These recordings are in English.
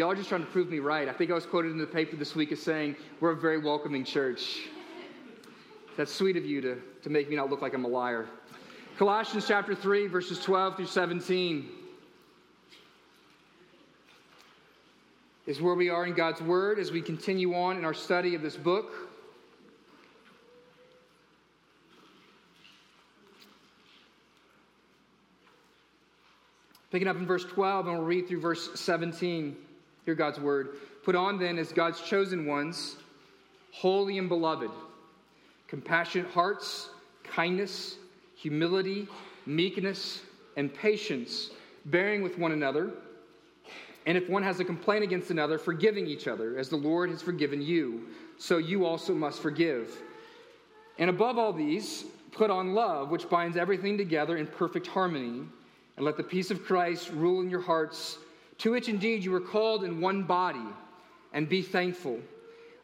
Y'all are just trying to prove me right. I think I was quoted in the paper this week as saying, We're a very welcoming church. That's sweet of you to, to make me not look like I'm a liar. Colossians chapter 3, verses 12 through 17 is where we are in God's Word as we continue on in our study of this book. Picking up in verse 12, and we'll read through verse 17. Hear God's word. Put on then as God's chosen ones, holy and beloved, compassionate hearts, kindness, humility, meekness, and patience, bearing with one another. And if one has a complaint against another, forgiving each other, as the Lord has forgiven you, so you also must forgive. And above all these, put on love, which binds everything together in perfect harmony. And let the peace of Christ rule in your hearts, to which indeed you were called in one body, and be thankful.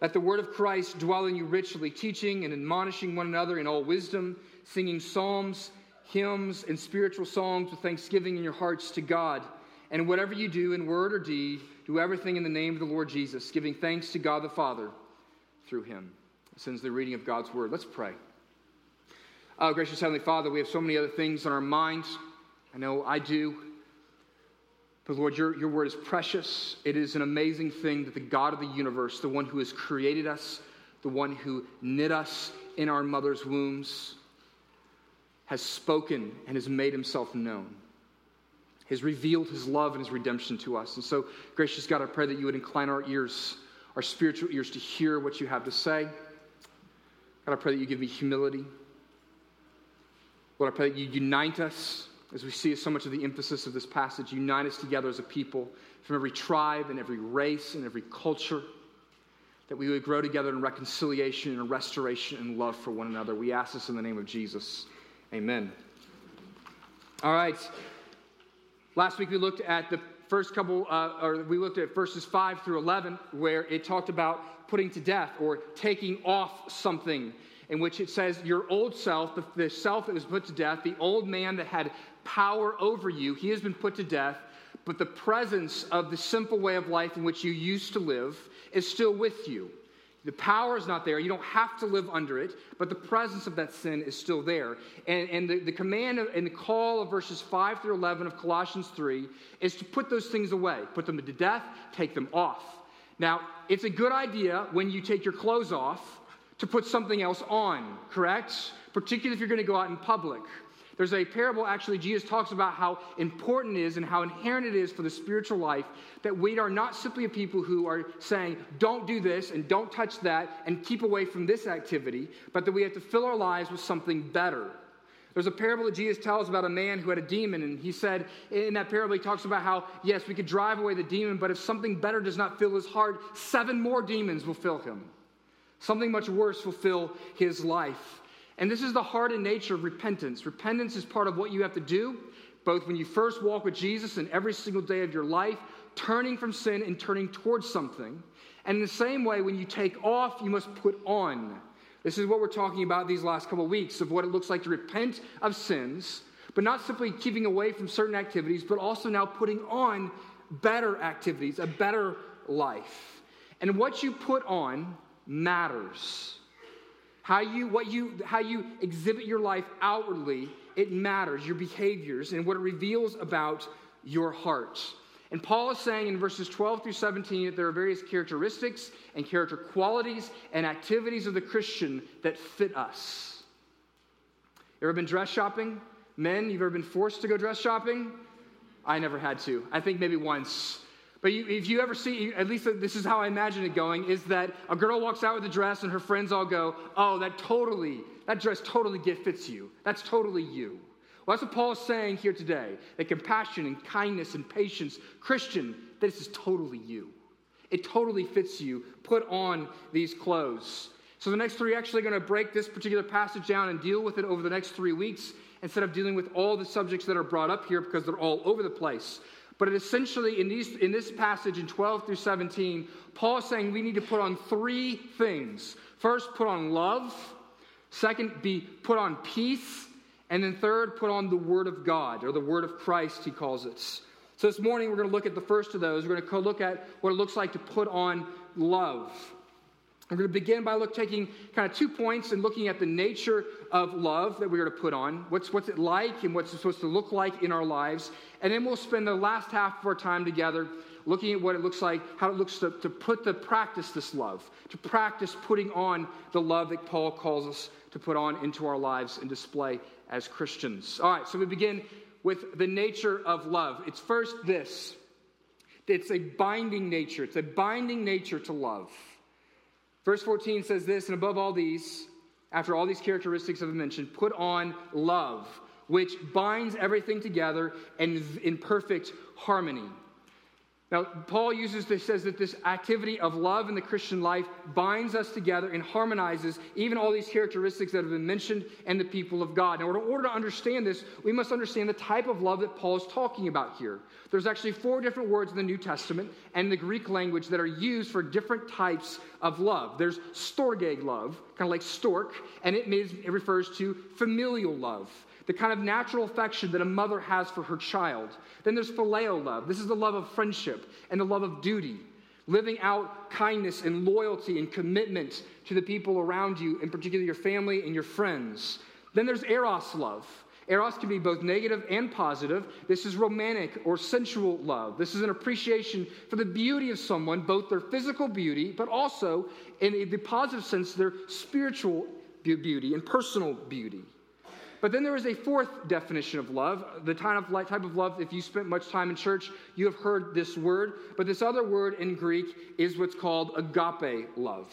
Let the word of Christ dwell in you richly, teaching and admonishing one another in all wisdom, singing psalms, hymns, and spiritual songs with thanksgiving in your hearts to God. And whatever you do in word or deed, do everything in the name of the Lord Jesus, giving thanks to God the Father through him. Since the reading of God's word. Let's pray. Oh, gracious Heavenly Father, we have so many other things on our minds. I know I do. But Lord, your, your word is precious. It is an amazing thing that the God of the universe, the one who has created us, the one who knit us in our mother's wombs, has spoken and has made himself known, has revealed his love and his redemption to us. And so, gracious God, I pray that you would incline our ears, our spiritual ears, to hear what you have to say. God, I pray that you give me humility. Lord, I pray that you unite us as we see so much of the emphasis of this passage, unite us together as a people from every tribe and every race and every culture, that we would grow together in reconciliation and restoration and love for one another. We ask this in the name of Jesus. Amen. All right. Last week we looked at the first couple, uh, or we looked at verses 5 through 11, where it talked about putting to death or taking off something in which it says, Your old self, the, the, self that was put to death, the old man that had power over you. He has been put to death, but the presence of the simple way of life in which you used to live is still with you. The power is not there. You don't have to live under it, but the presence of that sin is still there. And, and the, the command and the call of verses 5 through 11 of Colossians 3 is to put those things away, put them to death, take them off. Now, it's a good idea when you take your clothes off to put something else on, correct? Particularly if you're going to go out in public. There's a parable, actually, Jesus talks about how important it is and how inherent it is for the spiritual life that we are not simply a people who are saying, don't do this and don't touch that and keep away from this activity, but that we have to fill our lives with something better. There's a parable that Jesus tells about a man who had a demon, and he said in that parable, he talks about how, yes, we could drive away the demon, but if something better does not fill his heart, seven more demons will fill him. Something much worse will fill his life. And this is the heart and nature of repentance. Repentance is part of what you have to do, both when you first walk with Jesus and every single day of your life, turning from sin and turning towards something. And in the same way, when you take off, you must put on. This is what we're talking about these last couple of weeks of what it looks like to repent of sins, but not simply keeping away from certain activities, but also now putting on better activities, a better life. And what you put on matters. How you, what you, how you exhibit your life outwardly, it matters, your behaviors, and what it reveals about your heart. And Paul is saying in verses 12 through 17 that there are various characteristics and character qualities and activities of the Christian that fit us. You ever been dress shopping? Men, you've ever been forced to go dress shopping? I never had to. I think maybe once. But you, if you ever see, at least this is how I imagine it going, is that a girl walks out with a dress and her friends all go, oh, that totally, that dress totally fits you. That's totally you. Well, that's what Paul is saying here today that compassion and kindness and patience, Christian, this is totally you. It totally fits you. Put on these clothes. So the next three actually going to break this particular passage down and deal with it over the next three weeks instead of dealing with all the subjects that are brought up here because they're all over the place. But essentially, in, these, in this passage in 12 through 17, Paul is saying we need to put on three things. First, put on love. Second, be put on peace. And then third, put on the Word of God, or the Word of Christ, he calls it. So this morning we're going to look at the first of those. We're going to look at what it looks like to put on love. We're going to begin by look, taking kind of two points and looking at the nature of love that we are to put on. What's, what's it like and what's it supposed to look like in our lives. And then we'll spend the last half of our time together looking at what it looks like, how it looks to, to put the practice this love, to practice putting on the love that Paul calls us to put on into our lives and display as Christians. All right, so we begin with the nature of love. It's first this it's a binding nature, it's a binding nature to love. Verse 14 says this, and above all these, after all these characteristics have been mentioned, put on love, which binds everything together and in perfect harmony. Now, Paul uses this, says that this activity of love in the Christian life binds us together and harmonizes even all these characteristics that have been mentioned and the people of God. Now, in order to understand this, we must understand the type of love that Paul is talking about here. There's actually four different words in the New Testament and the Greek language that are used for different types of love. There's storge love, kind of like stork, and it, means, it refers to familial love the kind of natural affection that a mother has for her child. Then there's phileo love. This is the love of friendship and the love of duty, living out kindness and loyalty and commitment to the people around you, in particular your family and your friends. Then there's eros love. Eros can be both negative and positive. This is romantic or sensual love. This is an appreciation for the beauty of someone, both their physical beauty, but also, in the positive sense, their spiritual beauty and personal beauty. But then there is a fourth definition of love, the type of, type of love, if you spent much time in church, you have heard this word. But this other word in Greek is what's called agape love.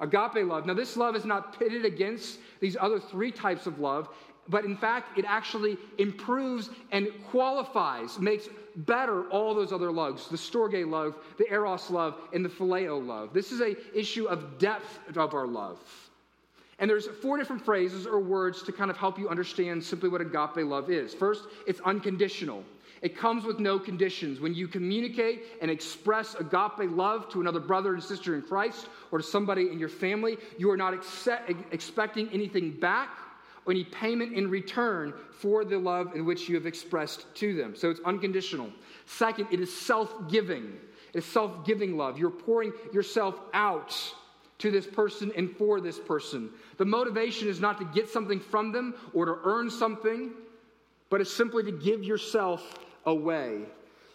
Agape love. Now, this love is not pitted against these other three types of love, but in fact, it actually improves and qualifies, makes better all those other loves the storge love, the eros love, and the phileo love. This is a issue of depth of our love. And there's four different phrases or words to kind of help you understand simply what agape love is. First, it's unconditional. It comes with no conditions. When you communicate and express agape love to another brother and sister in Christ or to somebody in your family, you are not accept, expecting anything back or any payment in return for the love in which you have expressed to them. So it's unconditional. Second, it is self giving. It is self giving love. You're pouring yourself out to this person and for this person. The motivation is not to get something from them or to earn something, but it's simply to give yourself away.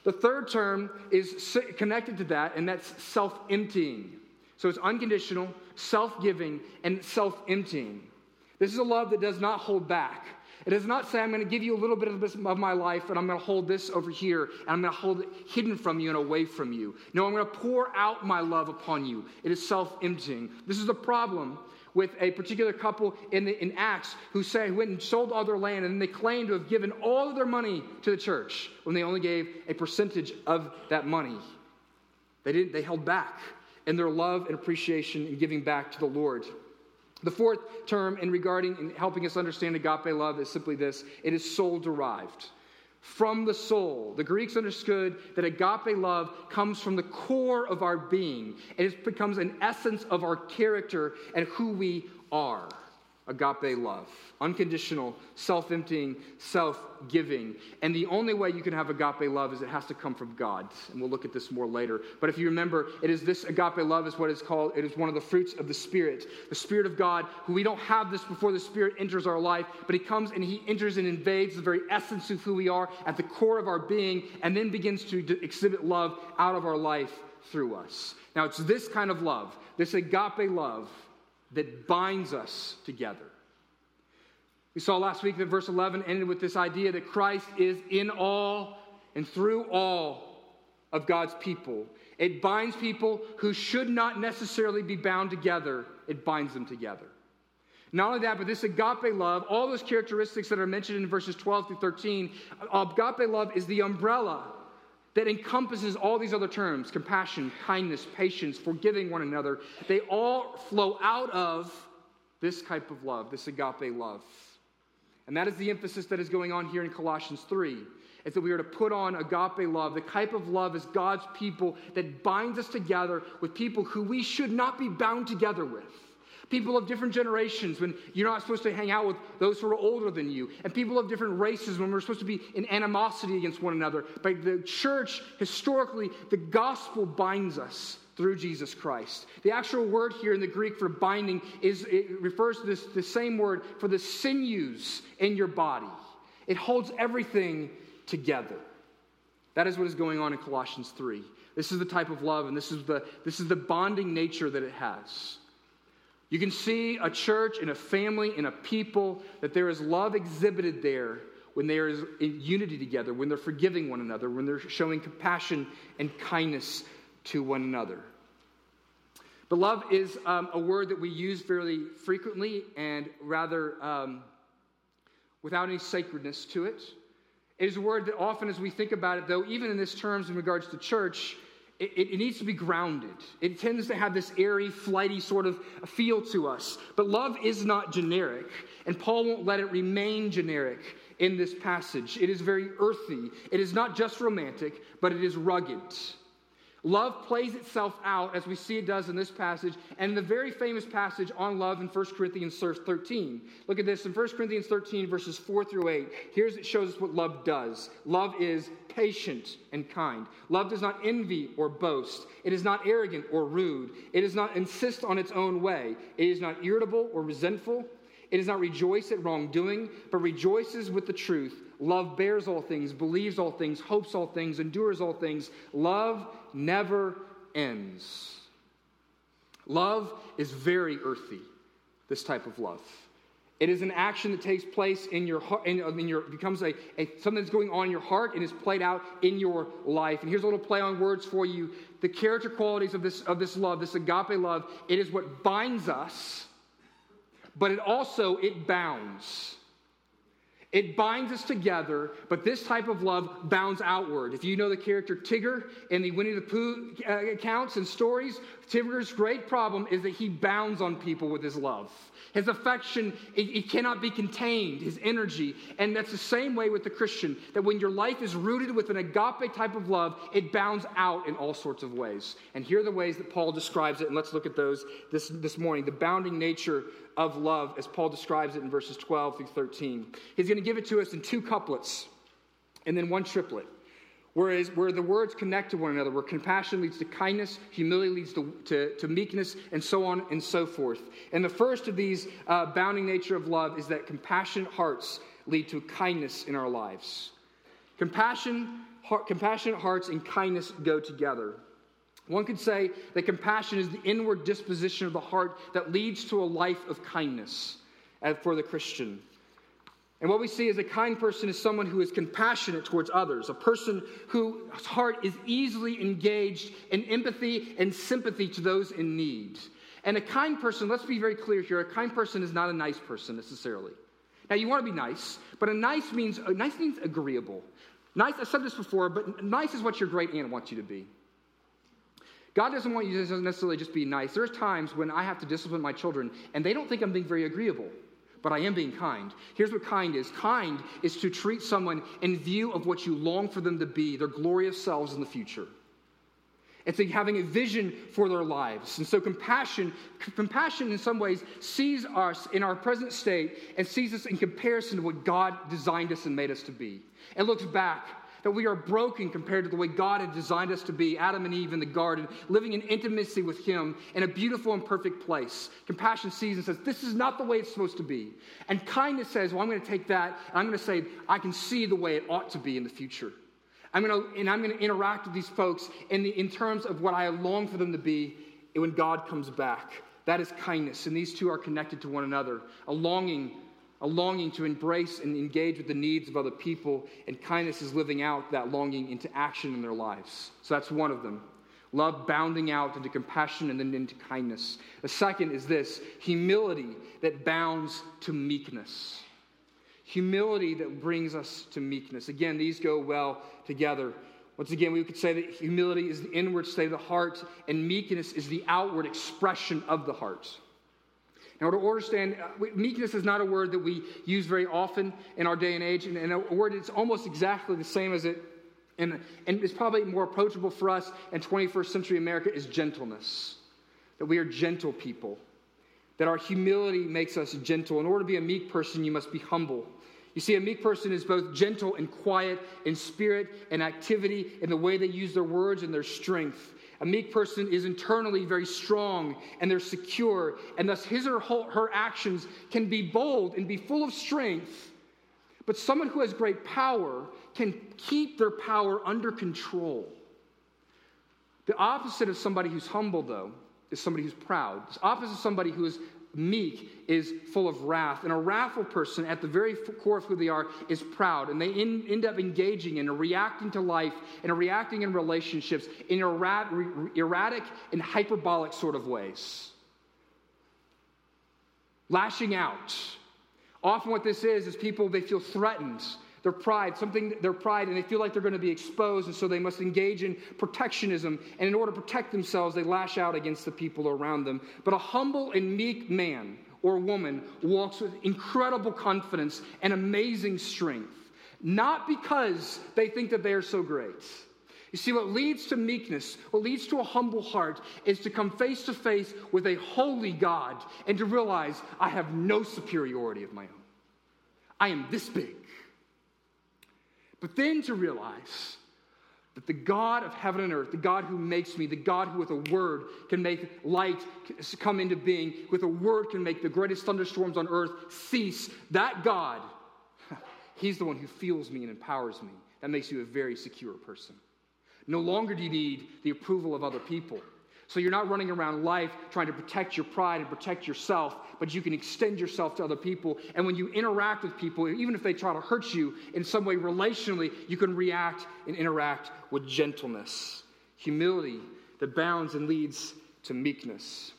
The third term is connected to that, and that's self emptying. So it's unconditional, self giving, and self emptying. This is a love that does not hold back. It does not say, I'm going to give you a little bit of, my life and I'm going to hold this over here and I'm going to hold it hidden from you and away from you. No, I'm going to pour out my love upon you. It is self emptying. This is the problem with a particular couple in, the, in Acts who say who went and sold all their land and they claimed to have given all of their money to the church when they only gave a percentage of that money. They didn't. They held back in their love and appreciation and giving back to the Lord. The fourth term in regarding in helping us understand agape love is simply this it is soul derived. From the soul. The Greeks understood that agape love comes from the core of our being. And it becomes an essence of our character and who we are agape love unconditional, self emptying, self giving. And the only way you can have agape love is it has to come from God. And we'll look at this more later. But if you remember, it is this agape love is what is called, it is one of the fruits of the Spirit. The Spirit of God, who we don't have this before the Spirit enters our life, but He comes and He enters and invades the very essence of who we are at the core of our being, and then begins to exhibit love out of our life through us. Now, it's this kind of love, this agape love that binds us together. We saw last week that verse 11 ended with this idea that Christ is in all and through all of God's people. It binds people who should not necessarily be bound together, it binds them together. Not only that, but this agape love, all those characteristics that are mentioned in verses 12 through 13, agape love is the umbrella that encompasses all these other terms compassion, kindness, patience, forgiving one another. They all flow out of this type of love, this agape love. And that is the emphasis that is going on here in Colossians 3. Is that we are to put on agape love, the type of love as God's people that binds us together with people who we should not be bound together with. People of different generations when you're not supposed to hang out with those who are older than you. And people of different races when we're supposed to be in animosity against one another. But the church, historically, the gospel binds us through Jesus Christ. The actual word here in the Greek for binding is it refers to this the same word for the sinews in your body. It holds everything together. That is what is going on in Colossians 3. This is the type of love and this is the this is the bonding nature that it has. You can see a church and a family and a people that there is love exhibited there when there is unity together, when they're forgiving one another, when they're showing compassion and kindness to one another. But love is um, a word that we use fairly frequently and rather um, without any sacredness to it. It is a word that often, as we think about it, though, even in this terms in regards to church, it, it, needs to be grounded. It tends to have this airy, flighty sort of feel to us. But love is not generic, and Paul won't let it remain generic in this passage. It is very earthy. It is not just romantic, but it is rugged. Love plays itself out as we see it does in this passage and in the very famous passage on love in 1 Corinthians 13. Look at this in 1 Corinthians 13, verses 4 through 8. Here's it shows us what love does. Love is patient and kind. Love does not envy or boast. It is not arrogant or rude. It does not insist on its own way. It is not irritable or resentful. It does not rejoice at wrongdoing, but rejoices with the truth. Love bears all things, believes all things, hopes all things, endures all things. Love never ends. Love is very earthy, this type of love. It is an action that takes place in your heart, in, in your, becomes a, a, something that's going on in your heart and is played out in your life. And here's a little play on words for you. The character qualities of this, of this love, this agape love, it is what binds us, but it also, it bounds. It binds us together, but this type of love bounds outward. If you know the character Tigger in the Winnie the Pooh uh, accounts and stories, Tigger's great problem is that he bounds on people with his love. His affection, it, it, cannot be contained, his energy. And that's the same way with the Christian, that when your life is rooted with an agape type of love, it bounds out in all sorts of ways. And here are the ways that Paul describes it, and let's look at those this, this morning. The bounding nature of love, as Paul describes it in verses 12 through 13. He's going to give it to us in two couplets and then one triplet. Whereas, where the words connect to one another, where compassion leads to kindness, humility leads to, to, to meekness, and so on and so forth. And the first of these uh, bounding nature of love is that compassionate hearts lead to kindness in our lives. Compassion, heart, compassionate hearts and kindness go together. One could say that compassion is the inward disposition of the heart that leads to a life of kindness uh, for the Christian. And what we see is a kind person is someone who is compassionate towards others, a person whose heart is easily engaged in empathy and sympathy to those in need. And a kind person, let's be very clear here, a kind person is not a nice person necessarily. Now you want to be nice, but a nice means a nice means agreeable. Nice, I've said this before, but nice is what your great aunt wants you to be. God doesn't want you to necessarily just be nice. There's times when I have to discipline my children, and they don't think I'm being very agreeable but I am being kind. Here's what kind is kind is to treat someone in view of what you long for them to be, their glorious selves in the future. It's having a vision for their lives. And so compassion, compassion in some ways sees us in our present state and sees us in comparison to what God designed us and made us to be. And looks back that we are broken compared to the way God had designed us to be, Adam and Eve in the garden, living in intimacy with Him in a beautiful and perfect place. Compassion sees and says, This is not the way it's supposed to be. And kindness says, Well, I'm going to take that and I'm going to say, I can see the way it ought to be in the future. I'm going to, and I'm going to interact with these folks in, the, in terms of what I long for them to be when God comes back. That is kindness. And these two are connected to one another. A longing a longing to embrace and engage with the needs of other people, and kindness is living out that longing into action in their lives. So that's one of them. Love bounding out into compassion and then into kindness. The second is this humility that bounds to meekness. Humility that brings us to meekness. Again, these go well together. Once again, we could say that humility is the inward state of the heart, and meekness is the outward expression of the heart. Now, to understand, uh, meekness is not a word that we use very often in our day and age, and, and a word that's almost exactly the same as it, and, and it's probably more approachable for us in 21st century America is gentleness. That we are gentle people. that our humility makes us gentle. In order to be a meek person, you must be humble. You see, a meek person is both gentle and quiet in spirit and activity in the way they use their words and their strength. A meek person is internally very strong and they're secure, and thus his or her actions can be bold and be full of strength. But someone who has great power can keep their power under control. The opposite of somebody who's humble, though, is somebody who's proud. The opposite of somebody who is meek is full of wrath. And a wrathful person, at the very core of who they are, is proud. And they in, end up engaging in reacting to life and reacting in relationships in erratic and hyperbolic sort of ways. Lashing out. Often, what this is, is people, they feel threatened their pride, something, their pride, and they feel like they're going to be exposed, and so they must engage in protectionism. And in order to protect themselves, they lash out against the people around them. But a humble and meek man or woman walks with incredible confidence and amazing strength, not because they think that they are so great. You see, what leads to meekness, what leads to a humble heart, is to come face to face with a holy God and to realize I have no superiority of my own. I am this big. But then to realize that the God of heaven and earth, the God who makes me, the God who with a word can make light come into being, with a word can make the greatest thunderstorms on earth cease, that God, He's the one who fuels me and empowers me. That makes you a very secure person. No longer do you need the approval of other people. So you're not running around life trying to protect your pride and protect yourself, but you can extend yourself to other people. And when you interact with people, even if they try to hurt you in some way relationally, you can react and interact with gentleness, humility that bounds and leads to meekness.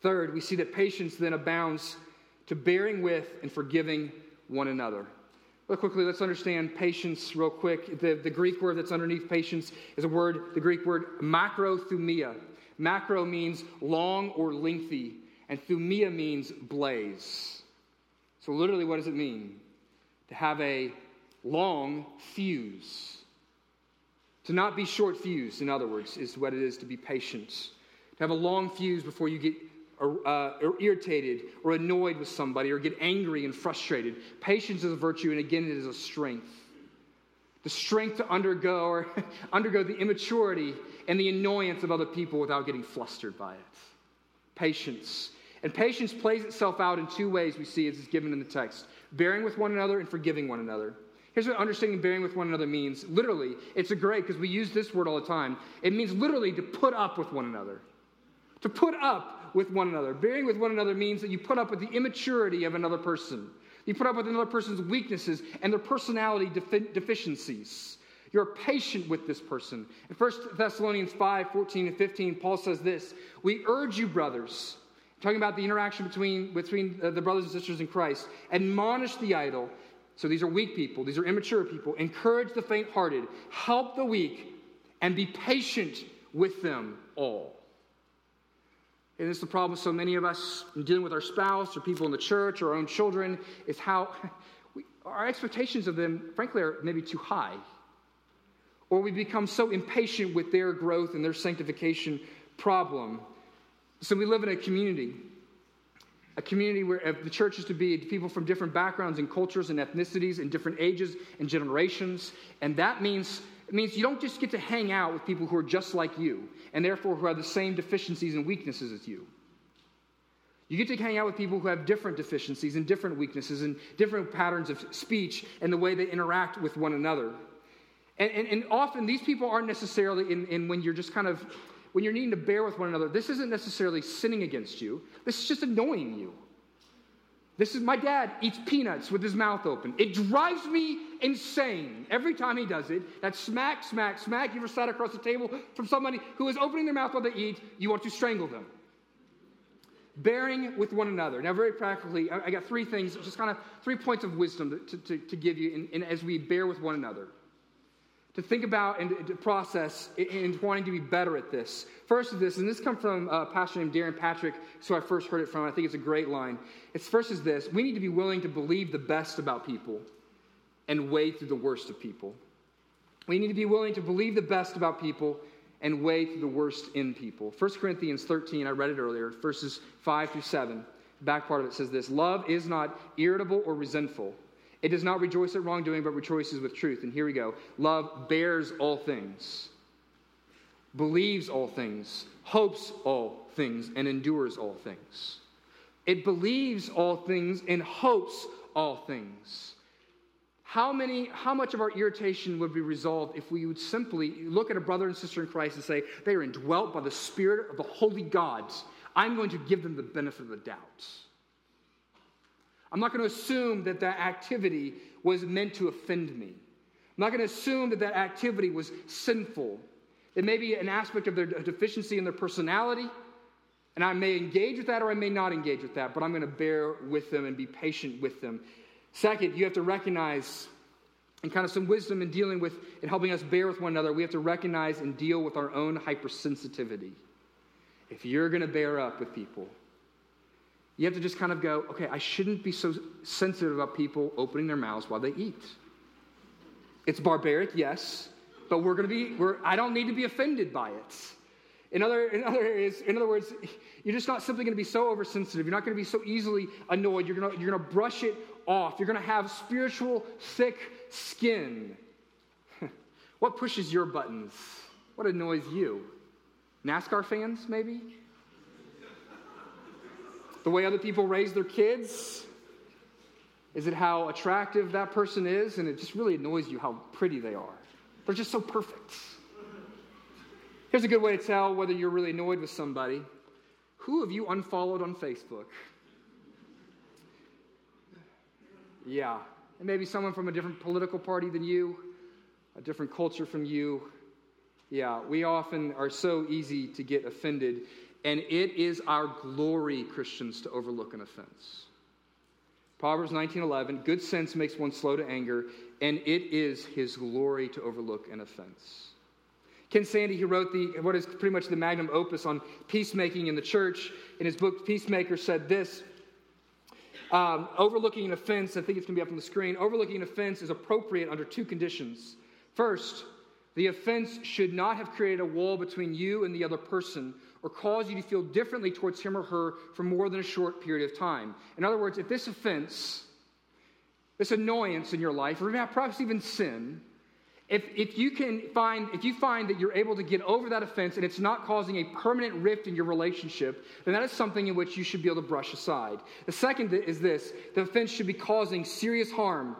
Third, we see that patience then abounds to bearing with and forgiving one another. Real quickly, let's understand patience real quick. The, the Greek word that's underneath patience is a word, the Greek word macrothumia. Macro means long or lengthy, and thumia means blaze. So, literally, what does it mean? To have a long fuse. To not be short fused, in other words, is what it is to be patient. To have a long fuse before you get uh, irritated or annoyed with somebody or get angry and frustrated. Patience is a virtue, and again, it is a strength. The strength to undergo or undergo the immaturity and the annoyance of other people without getting flustered by it. Patience. And patience plays itself out in two ways we see as it's given in the text bearing with one another and forgiving one another. Here's what understanding bearing with one another means. Literally, it's a great because we use this word all the time. It means literally to put up with one another. To put up with one another. Bearing with one another means that you put up with the immaturity of another person. You put up with another person's weaknesses and their personality defi- deficiencies. You're patient with this person. In 1 Thessalonians 5 14 and 15, Paul says this We urge you, brothers, talking about the interaction between, between uh, the brothers and sisters in Christ, admonish the idle. So these are weak people, these are immature people. Encourage the faint hearted, help the weak, and be patient with them all. And is the problem with so many of us in dealing with our spouse or people in the church or our own children, is how we, our expectations of them, frankly, are maybe too high or we become so impatient with their growth and their sanctification problem. So we live in a community, a community where the church is to be people from different backgrounds and cultures and ethnicities and different ages and generations. And that means it means you don't just get to hang out with people who are just like you and therefore who have the same deficiencies and weaknesses as you. You get to hang out with people who have different deficiencies and different weaknesses and different patterns of speech and the way they interact with one another. And, and, and often these people aren't necessarily in, in when you're just kind of, when you're needing to bear with one another, this isn't necessarily sinning against you. This is just annoying you. This is my dad eats peanuts with his mouth open. It drives me insane every time he does it. That smack, smack, smack. You ever sat across the table from somebody who is opening their mouth while they eat? You want to strangle them. Bearing with one another. Now, very practically, I got three things, just kind of three points of wisdom to, to, to give you in, in, as we bear with one another to think about and to process and wanting to be better at this. First is this, and this comes from a pastor named Darrin Patrick, so I first heard it from. I think it's a great line. It's first is this: we need to be willing to believe the best about people and wade through the worst of people. We need to be willing to believe the best about people and weigh through the worst in people. 1 Corinthians 13, I read it earlier, verses 5 through 7. The back part of it says this Love is not irritable or resentful. It does not rejoice at wrongdoing, but rejoices with truth. And here we go. Love bears all things, believes all things, hopes all things, and endures all things. It believes all things and hopes all things. How, many, how much of our irritation would be resolved if we would simply look at a brother and sister in Christ and say, they are indwelt by the Spirit of the Holy Gods. I'm going to give them the benefit of the doubt. I'm not going to assume that that activity was meant to offend me. I'm not going to assume that that activity was sinful. It may be an aspect of their deficiency in their personality, and I may engage with that or I may not engage with that, but I'm going to bear with them and be patient with them. Second, you have to recognize, and kind of some wisdom in dealing with and helping us bear with one another, we have to recognize and deal with our own hypersensitivity. If you're going to bear up with people, you have to just kind of go, okay, I shouldn't be so sensitive about people opening their mouths while they eat. It's barbaric, yes, but we're going to be, we're, I don't need to be offended by it. In other, in other areas, in other words, you're just not simply going to be so oversensitive. You're not going to be so easily annoyed. You're going to, you're going to brush it off. You're going to have spiritual, thick skin. what pushes your buttons? What annoys you? NASCAR fans, maybe? The way other people raise their kids? Is it how attractive that person is? And it just really annoys you how pretty they are. They're just so perfect. Here's a good way to tell whether you're really annoyed with somebody. Who have you unfollowed on Facebook? Yeah, and maybe someone from a different political party than you, a different culture from you. Yeah, we often are so easy to get offended and it is our glory, Christians, to overlook an offense. Proverbs 19:11, good sense makes one slow to anger, and it is his glory to overlook an offense. Ken Sande, he wrote the what is pretty much the magnum opus on peacemaking in the church. In his book Peacemaker, said this: um, overlooking an offense. I think it's going to be up on the screen. Overlooking an offense is appropriate under two conditions. First, the offense should not have created a wall between you and the other person or cause you to feel differently towards him or her for more than a short period of time. In other words, if this offense, this annoyance in your life, or perhaps even sin, if, if you can find if you find that you're able to get over that offense and it's not causing a permanent rift in your relationship then that is something in which you should be able to brush aside the second is this the offense should be causing serious harm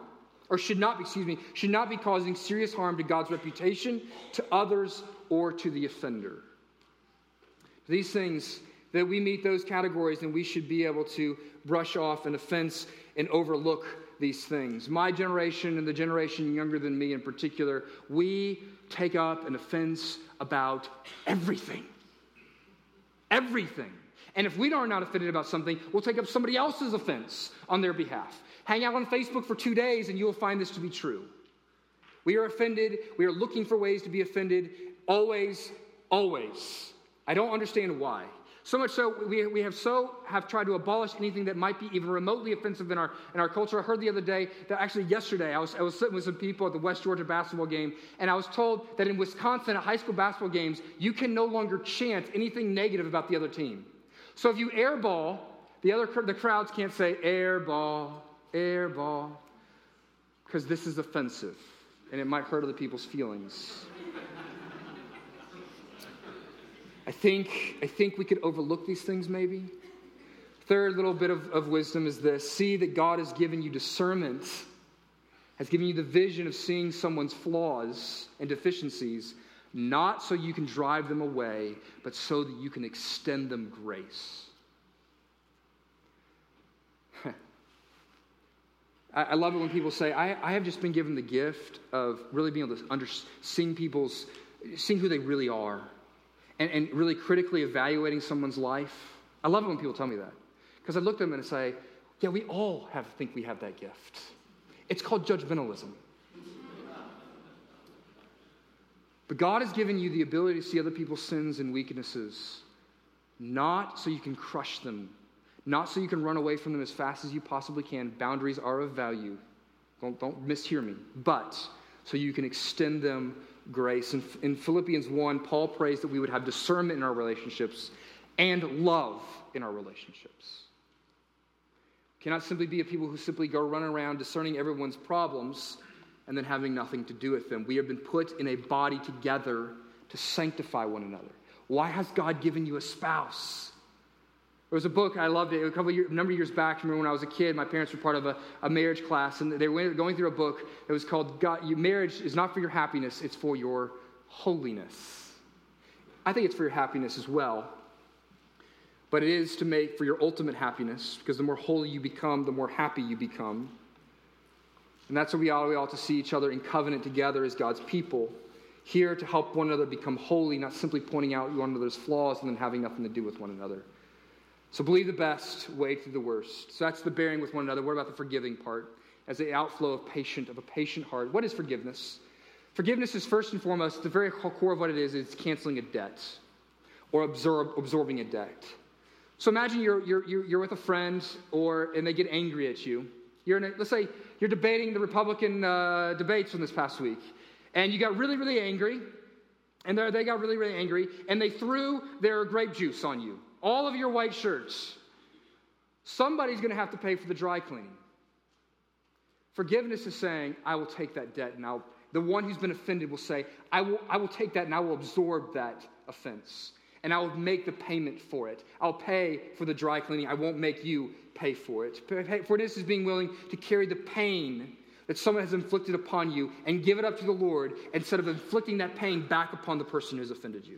or should not be excuse me should not be causing serious harm to god's reputation to others or to the offender these things, that we meet those categories, and we should be able to brush off an offense and overlook these things. My generation and the generation younger than me in particular, we take up an offense about everything. Everything. And if we are not offended about something, we'll take up somebody else's offense on their behalf. Hang out on Facebook for two days and you'll find this to be true. We are offended. We are looking for ways to be offended. Always, always. I don't understand why. So much so, we, we have so have tried to abolish anything that might be even remotely offensive in our, in our culture. I heard the other day that actually yesterday I was, I was sitting with some people at the West Georgia basketball game, and I was told that in Wisconsin at high school basketball games, you can no longer chant anything negative about the other team. So if you airball, the other the crowds can't say airball, airball, because this is offensive, and it might hurt other people's feelings. I think, I think we could overlook these things maybe. Third little bit of, of wisdom is this see that God has given you discernment, has given you the vision of seeing someone's flaws and deficiencies, not so you can drive them away, but so that you can extend them grace. I love it when people say, I, I, have just been given the gift of really being able to under, seeing people's, seeing who they really are and, and really critically evaluating someone's life. I love it when people tell me that because I look at them and I say, yeah, we all have think we have that gift. It's called judgmentalism. But God has given you the ability to see other people's sins and weaknesses, not so you can crush them, not so you can run away from them as fast as you possibly can. Boundaries are of value. Don't, don't mishear me. But so you can extend them grace. In, in Philippians 1, Paul prays that we would have discernment in our relationships and love in our relationships. We cannot simply be a people who simply go running around discerning everyone's problems and then having nothing to do with them. We have been put in a body together to sanctify one another. Why has God given you a spouse? There was a book, I loved it, a couple number of years back. I remember when I was a kid, my parents were part of a, a marriage class, and they were going through a book that was called God, Marriage is Not for Your Happiness, it's for Your Holiness. I think it's for your happiness as well, but it is to make for your ultimate happiness, because the more holy you become, the more happy you become. And that's what we ought, we ought to see each other in covenant together as God's people, here to help one another become holy, not simply pointing out one another's flaws and then having nothing to do with one another. So believe the best, wait through the worst. So that's the bearing with one another. What about the forgiving part? As the outflow of patient, of a patient heart. What is forgiveness? Forgiveness is first and foremost, the very core of what it is, is canceling a debt or absorb, absorbing a debt. So imagine you're, you're, you're with a friend or, and they get angry at you. You're in a, let's say you're debating the Republican uh, debates from this past week, and you got really, really angry, and they got really, really angry, and they threw their grape juice on you all of your white shirts, somebody's going to have to pay for the dry cleaning. Forgiveness is saying, I will take that debt and I'll, the one who's been offended will say, I will, I will take that and I will absorb that offense. And I will make the payment for it. I'll pay for the dry cleaning. I won't make you pay for it. Forgiveness is being willing to carry the pain that someone has inflicted upon you and give it up to the Lord instead of inflicting that pain back upon the person who's offended you.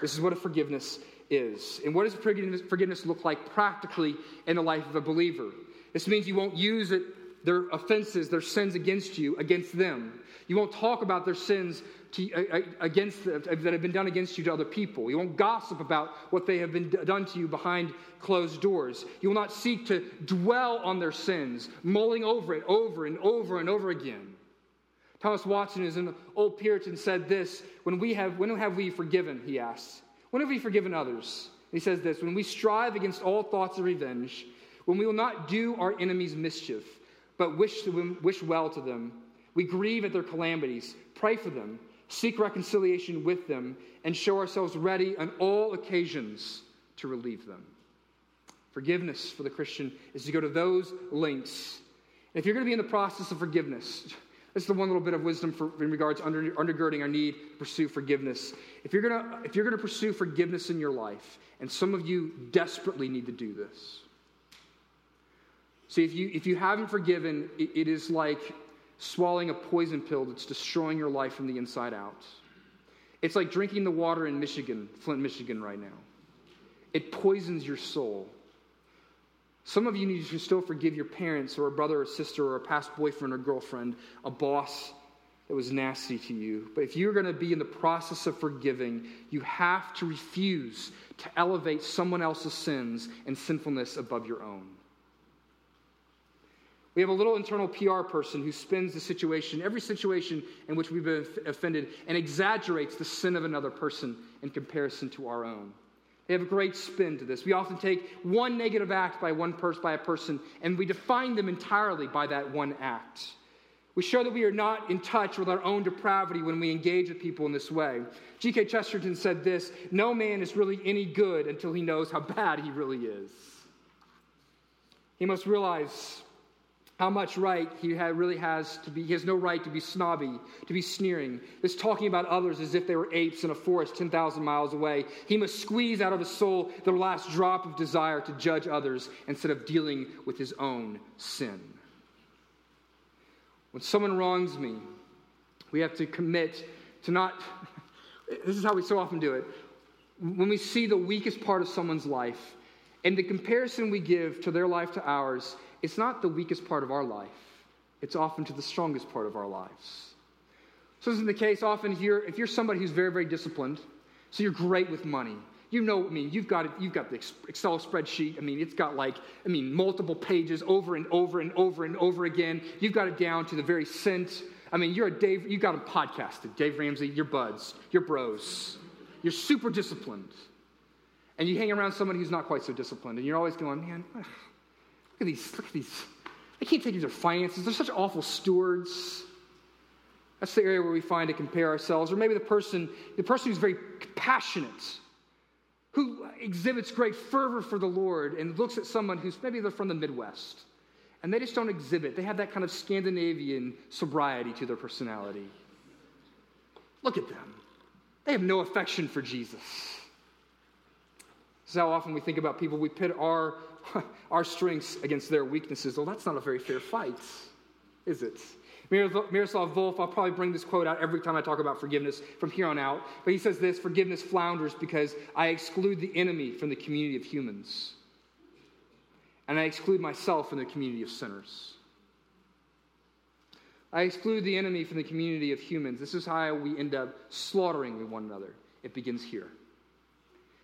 This is what a forgiveness is. And what does forgiveness, look like practically in the life of a believer? This means you won't use it, their offenses, their sins against you, against them. You won't talk about their sins to, against that have been done against you to other people. You won't gossip about what they have been done to you behind closed doors. You will not seek to dwell on their sins, mulling over it over and over and over again. Thomas Watson is an old Puritan said this, when we have when have we forgiven, he asks. When have we forgiven others? He says this when we strive against all thoughts of revenge, when we will not do our enemies mischief, but wish, to, wish well to them, we grieve at their calamities, pray for them, seek reconciliation with them, and show ourselves ready on all occasions to relieve them. Forgiveness for the Christian is to go to those lengths. If you're going to be in the process of forgiveness, this is the one little bit of wisdom for, in regards under, undergirding our need to pursue forgiveness. If you're gonna if you're gonna pursue forgiveness in your life, and some of you desperately need to do this. See, if you if you haven't forgiven, it, it is like swallowing a poison pill that's destroying your life from the inside out. It's like drinking the water in Michigan, Flint, Michigan, right now. It poisons your soul. Some of you need to still forgive your parents or a brother or sister or a past boyfriend or girlfriend, a boss that was nasty to you. But if you're going to be in the process of forgiving, you have to refuse to elevate someone else's sins and sinfulness above your own. We have a little internal PR person who spins the situation, every situation in which we've been offended, and exaggerates the sin of another person in comparison to our own. They have a great spin to this. We often take one negative act by one person by a person and we define them entirely by that one act. We show that we are not in touch with our own depravity when we engage with people in this way. G.K. Chesterton said this No man is really any good until he knows how bad he really is. He must realize how much right he really has to be. He has no right to be snobby, to be sneering. This talking about others as if they were apes in a forest 10,000 miles away. He must squeeze out of his soul the last drop of desire to judge others instead of dealing with his own sin. When someone wrongs me, we have to commit to not. this is how we so often do it. When we see the weakest part of someone's life, and the comparison we give to their life to ours, it's not the weakest part of our life, it's often to the strongest part of our lives. So, this is the case often you're, if you're somebody who's very, very disciplined, so you're great with money. You know, I mean, you've got it, you've got the Excel spreadsheet. I mean, it's got like, I mean, multiple pages over and over and over and over again. You've got it down to the very cent. I mean, you're a Dave, You've got a podcasted, Dave Ramsey, your buds, your bros. You're super disciplined. And you hang around somebody who's not quite so disciplined, and you're always going, man, at these, look at these. I can't take these their finances. They're such awful stewards. That's the area where we find to compare ourselves. Or maybe the person, the person who's very passionate, who exhibits great fervor for the Lord and looks at someone who's maybe they're from the Midwest. And they just don't exhibit. They have that kind of Scandinavian sobriety to their personality. Look at them. They have no affection for Jesus. This is how often we think about people. We pit our, our strengths against their weaknesses. Well, that's not a very fair fight, is it? Miroslav Volf, I'll probably bring this quote out every time I talk about forgiveness from here on out. But he says this forgiveness flounders because I exclude the enemy from the community of humans. And I exclude myself from the community of sinners. I exclude the enemy from the community of humans. This is how we end up slaughtering one another. It begins here.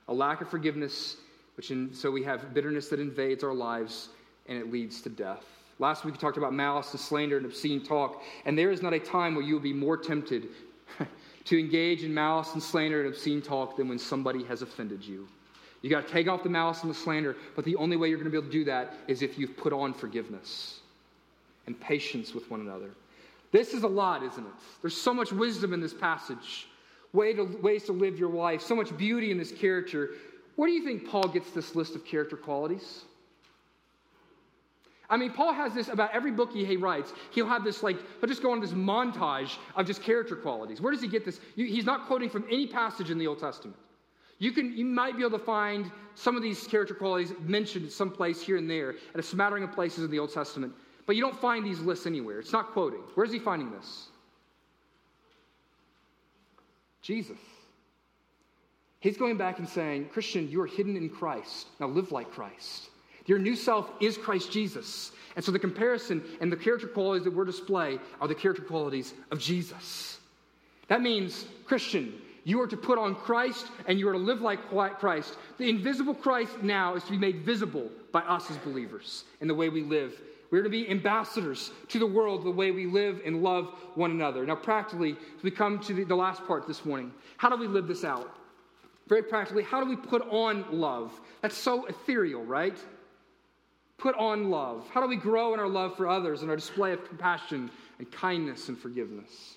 A lack of forgiveness, which in, so we have bitterness that invades our lives and it leads to death. Last week we talked about malice and slander and obscene talk, and there is not a time where you will be more tempted to engage in malice and slander and obscene talk than when somebody has offended you. You got to take off the malice and the slander, but the only way you're going to be able to do that is if you've put on forgiveness and patience with one another. This is a lot, isn't it? There's so much wisdom in this passage, way to, ways to live your life, so much beauty in this character. Where do you think Paul gets this list of character qualities? I mean, Paul has this about every book he writes. He'll have this, like, he'll just go on this montage of just character qualities. Where does he get this? He's not quoting from any passage in the Old Testament. You, can, you might be able to find some of these character qualities mentioned someplace here and there at a smattering of places in the Old Testament, but you don't find these lists anywhere. It's not quoting. Where's he finding this? Jesus. He's going back and saying, Christian, you are hidden in Christ. Now live like Christ. Your new self is Christ Jesus. And so the comparison and the character qualities that we're display are the character qualities of Jesus. That means, Christian, you are to put on Christ and you are to live like Christ. The invisible Christ now is to be made visible by us as believers in the way we live. We're to be ambassadors to the world the way we live and love one another. Now, practically, we come to the, the last part this morning, how do we live this out? Very practically, how do we put on love? That's so ethereal, right? put on love? How do we grow in our love for others and our display of compassion and kindness and forgiveness?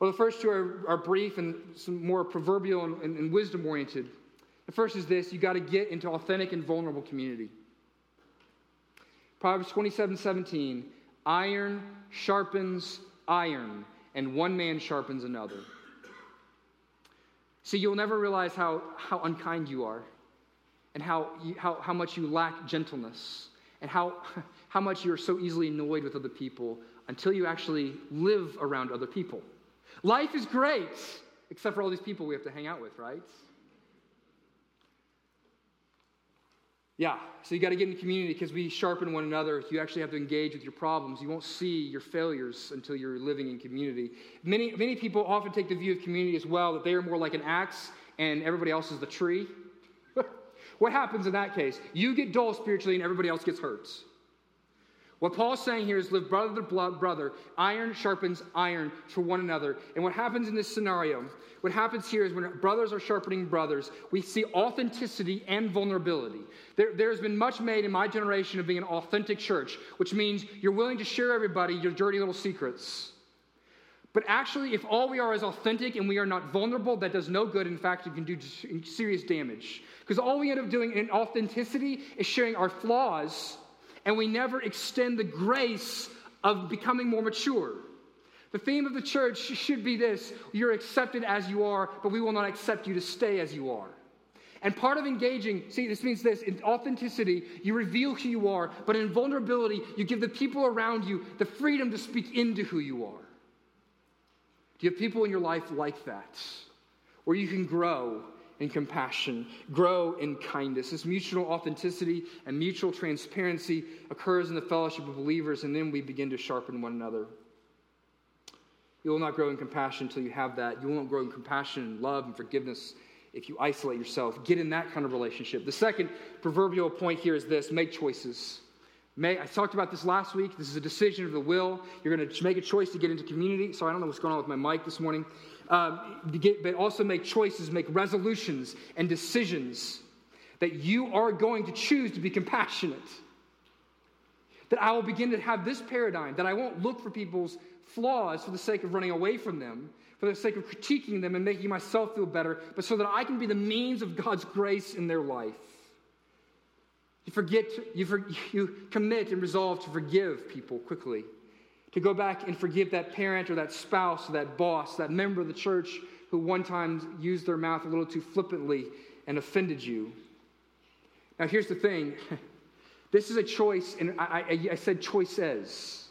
Well, the first two are, are brief and some more proverbial and, and, and wisdom oriented. The first is this you got to get into authentic and vulnerable community. Proverbs 27 17 iron sharpens iron, and one man sharpens another. See, you'll never realize how, how unkind you are and how, you, how, how much you lack gentleness and how, how much you're so easily annoyed with other people until you actually live around other people. Life is great, except for all these people we have to hang out with, right? Yeah, so you got to get in community because we sharpen one another. You actually have to engage with your problems. You won't see your failures until you're living in community. Many, many people often take the view of community as well that they are more like an axe and everybody else is the tree. What happens in that case? You get dull spiritually and everybody else gets hurt. What Paul's saying here is live brother to brother. Iron sharpens iron for one another. And what happens in this scenario, what happens here is when brothers are sharpening brothers, we see authenticity and vulnerability. There, there's been much made in my generation of being an authentic church, which means you're willing to share everybody your dirty little secrets. But actually, if all we are is authentic and we are not vulnerable, that does no good. In fact, it can do serious damage. Because all we end up doing in authenticity is sharing our flaws, and we never extend the grace of becoming more mature. The theme of the church should be this you're accepted as you are, but we will not accept you to stay as you are. And part of engaging, see, this means this in authenticity, you reveal who you are, but in vulnerability, you give the people around you the freedom to speak into who you are. Do you have people in your life like that? Where you can grow in compassion, grow in kindness. This mutual authenticity and mutual transparency occurs in the fellowship of believers, and then we begin to sharpen one another. You will not grow in compassion until you have that. You won't grow in compassion and love and forgiveness if you isolate yourself. Get in that kind of relationship. The second proverbial point here is this make choices. May, I talked about this last week. This is a decision of the will. You're going to make a choice to get into community. So I don't know what's going on with my mic this morning. Um, get, but also make choices, make resolutions and decisions that you are going to choose to be compassionate. That I will begin to have this paradigm, that I won't look for people's flaws for the sake of running away from them, for the sake of critiquing them and making myself feel better, but so that I can be the means of God's grace in their life. You forget, you, for, you commit and resolve to forgive people quickly, to go back and forgive that parent or that spouse or that boss, that member of the church who one time used their mouth a little too flippantly and offended you. Now, here's the thing this is a choice, and I, I, I said choices.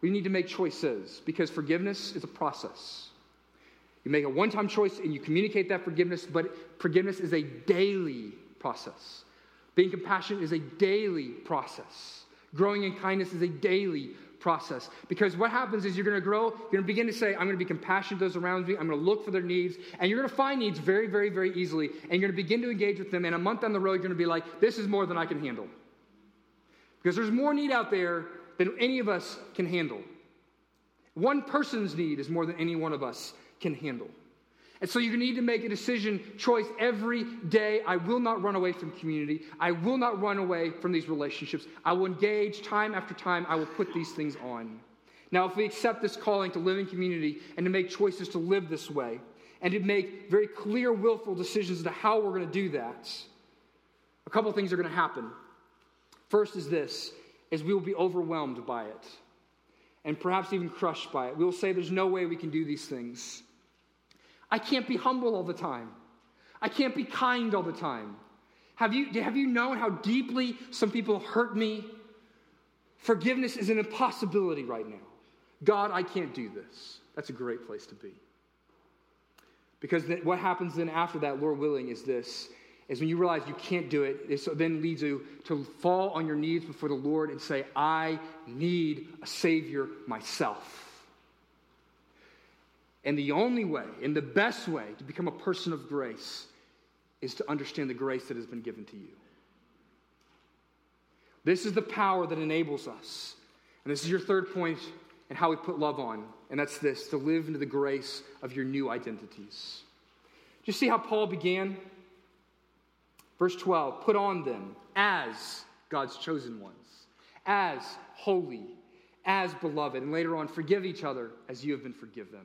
We need to make choices because forgiveness is a process. You make a one time choice and you communicate that forgiveness, but forgiveness is a daily process. Being compassionate is a daily process. Growing in kindness is a daily process. Because what happens is you're going to grow, you're going to begin to say, I'm going to be compassionate to those around me, I'm going to look for their needs, and you're going to find needs very, very, very easily, and you're going to begin to engage with them, and a month down the road, you're going to be like, this is more than I can handle. Because there's more need out there than any of us can handle. One person's need is more than any one of us can handle. And so you need to make a decision, choice every day. I will not run away from community. I will not run away from these relationships. I will engage time after time. I will put these things on. Now, if we accept this calling to live in community and to make choices to live this way, and to make very clear, willful decisions as to how we're going to do that, a couple things are going to happen. First is this is we will be overwhelmed by it and perhaps even crushed by it. We will say there's no way we can do these things. I can't be humble all the time. I can't be kind all the time. Have you, have you known how deeply some people hurt me? Forgiveness is an impossibility right now. God, I can't do this. That's a great place to be. Because what happens then after that, Lord willing, is this is when you realize you can't do it, it then leads you to fall on your knees before the Lord and say, I need a Savior myself. And the only way, and the best way to become a person of grace is to understand the grace that has been given to you. This is the power that enables us. And this is your third point and how we put love on. And that's this to live into the grace of your new identities. You see how Paul began? Verse 12 Put on them as God's chosen ones, as holy, as beloved. And later on, forgive each other as you have been forgiven.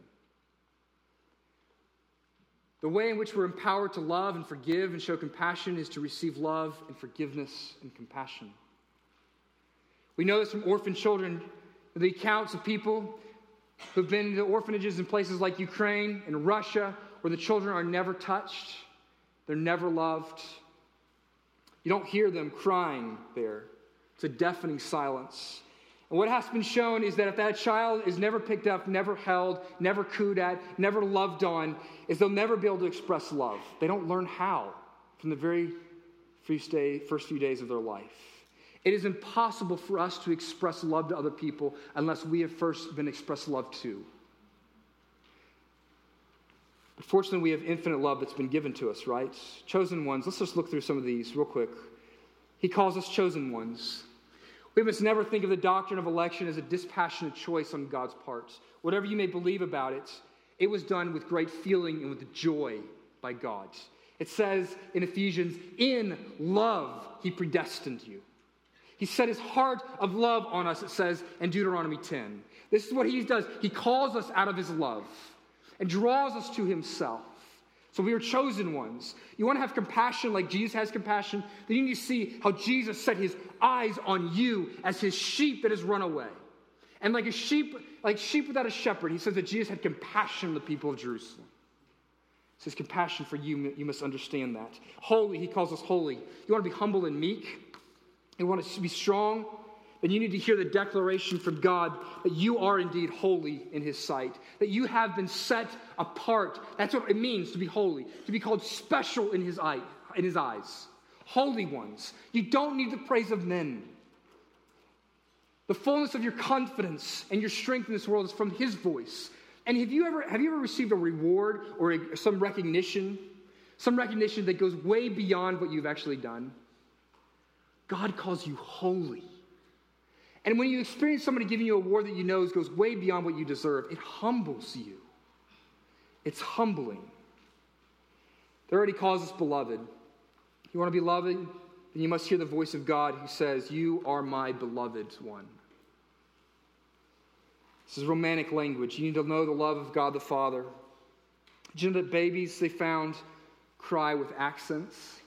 The way in which we're empowered to love and forgive and show compassion is to receive love and forgiveness and compassion. We know this from orphan children, the accounts of people who've been to orphanages in places like Ukraine and Russia, where the children are never touched, they're never loved. You don't hear them crying there. It's a deafening silence. And what has been shown is that if that child is never picked up, never held, never cooed at, never loved on, is they'll never be able to express love. They don't learn how from the very first day, first few days of their life. It is impossible for us to express love to other people unless we have first been expressed love to. Fortunately, we have infinite love that's been given to us, right? Chosen ones. Let's just look through some of these real quick. He calls us chosen ones. We must never think of the doctrine of election as a dispassionate choice on God's part. Whatever you may believe about it, it was done with great feeling and with joy by God. It says in Ephesians, in love, he predestined you. He set his heart of love on us, it says in Deuteronomy 10. This is what he does. He calls us out of his love and draws us to himself. So we are chosen ones. You want to have compassion like Jesus has compassion? Then you need to see how Jesus set his eyes on you as his sheep that has run away. And like a sheep, like sheep without a shepherd, he says that Jesus had compassion on the people of Jerusalem. It says compassion for you, you must understand that. Holy, he calls us holy. You want to be humble and meek. You want to be strong then you need to hear the declaration from God that you are indeed holy in His sight, that you have been set apart. That's what it means to be holy, to be called special in His, eye, in his eyes. Holy ones. You don't need the praise of men. The fullness of your confidence and your strength in this world is from His voice. And have you ever, have you ever received a reward or a, some recognition? Some recognition that goes way beyond what you've actually done? God calls you holy. And when you experience somebody giving you a award that you know goes way beyond what you deserve, it humbles you. It's humbling. They already calls us beloved. You want to be loved? Then you must hear the voice of God who says, You are my beloved one. This is romantic language. You need to know the love of God the Father. Did you know that babies they found cry with accents?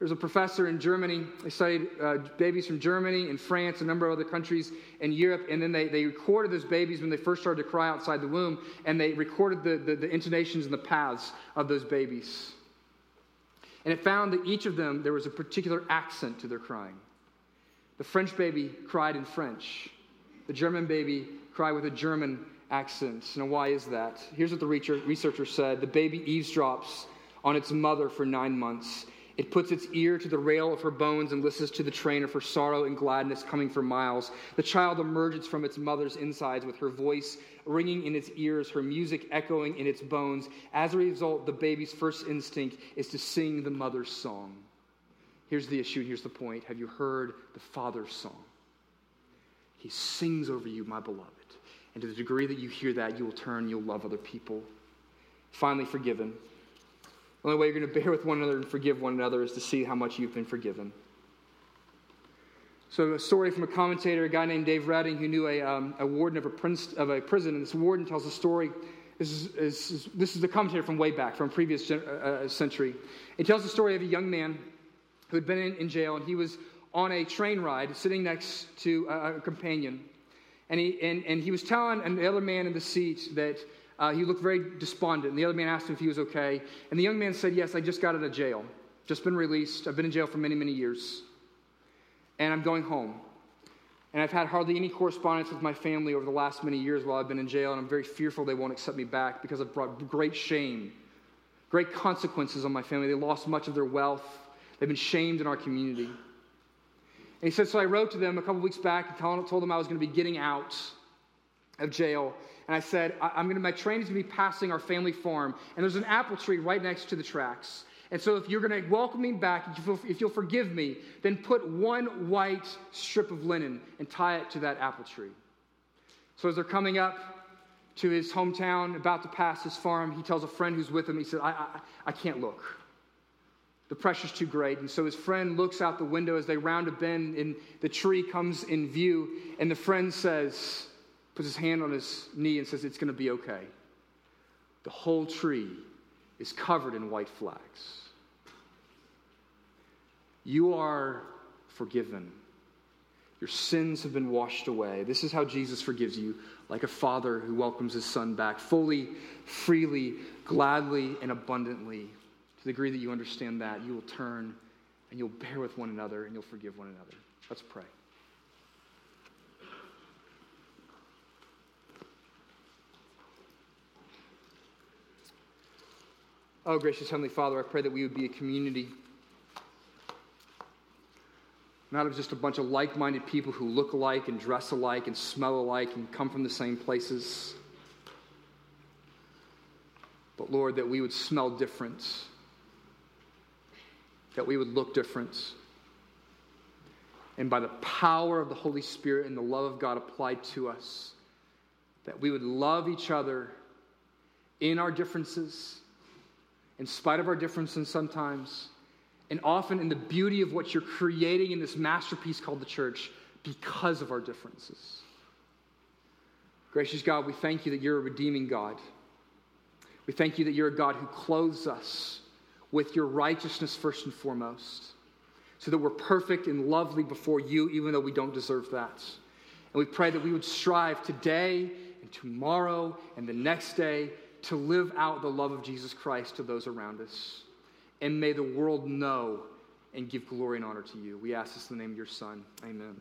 There's a professor in Germany. They studied uh, babies from Germany and France, a number of other countries in Europe, and then they, they recorded those babies when they first started to cry outside the womb, and they recorded the, the, the intonations and the paths of those babies. And it found that each of them, there was a particular accent to their crying. The French baby cried in French, the German baby cried with a German accent. Now, why is that? Here's what the researcher said the baby eavesdrops on its mother for nine months it puts its ear to the rail of her bones and listens to the train of her sorrow and gladness coming for miles. The child emerges from its mother's insides with her voice ringing in its ears, her music echoing in its bones. As a result, the baby's first instinct is to sing the mother's song. Here's the issue, here's the point. Have you heard the father's song? He sings over you, my beloved. And to the degree that you hear that, you will turn, you'll love other people. Finally, forgiven. The only way you're going to bear with one another and forgive one another is to see how much you've been forgiven. So, a story from a commentator, a guy named Dave Redding, who knew a, um, a warden of a, prince, of a prison. And this warden tells a story. This is, is, this is the commentator from way back, from previous uh, uh, century. He tells the story of a young man who had been in, in jail, and he was on a train ride sitting next to a, a companion. And he, and, and he was telling another man in the seat that uh, he looked very despondent. And the other man asked him if he was okay. And the young man said, Yes, I just got out of jail. Just been released. I've been in jail for many, many years. And I'm going home. And I've had hardly any correspondence with my family over the last many years while I've been in jail. And I'm very fearful they won't accept me back because I've brought great shame, great consequences on my family. They lost much of their wealth, they've been shamed in our community. And he said, So I wrote to them a couple weeks back and told them I was going to be getting out of jail and I said, I'm going to, my train is going to be passing our family farm, and there's an apple tree right next to the tracks. And so if you're going to welcome me back, if you'll forgive me, then put one white strip of linen and tie it to that apple tree. So as they're coming up to his hometown, about to pass his farm, he tells a friend who's with him, he said, I, I, I can't look. The pressure's too great. And so his friend looks out the window as they round a bend, and the tree comes in view, and the friend says, puts his hand on his knee and says, It's going to be okay. The whole tree is covered in white flags. You are forgiven. Your sins have been washed away. This is how Jesus forgives you, like a father who welcomes his son back fully, freely, gladly, and abundantly. To the degree that you understand that, you will turn and you'll bear with one another and you'll forgive one another. Let's pray. Oh, gracious Heavenly Father, I pray that we would be a community, not of just a bunch of like minded people who look alike and dress alike and smell alike and come from the same places. But Lord, that we would smell different, that we would look different. And by the power of the Holy Spirit and the love of God applied to us, that we would love each other in our differences in spite of our differences sometimes, and often in the beauty of what you're creating in this masterpiece called the church because of our differences. Gracious God, we thank you that you're a redeeming God. We thank you that you're a God who clothes us with your righteousness first and foremost, so that we're perfect and lovely before you, even though we don't deserve that. And we pray that we would strive today and tomorrow and the next day to live out the love of Jesus Christ to those around us. And may the world know and give glory and honor to you. We ask this in the name of your Son. Amen.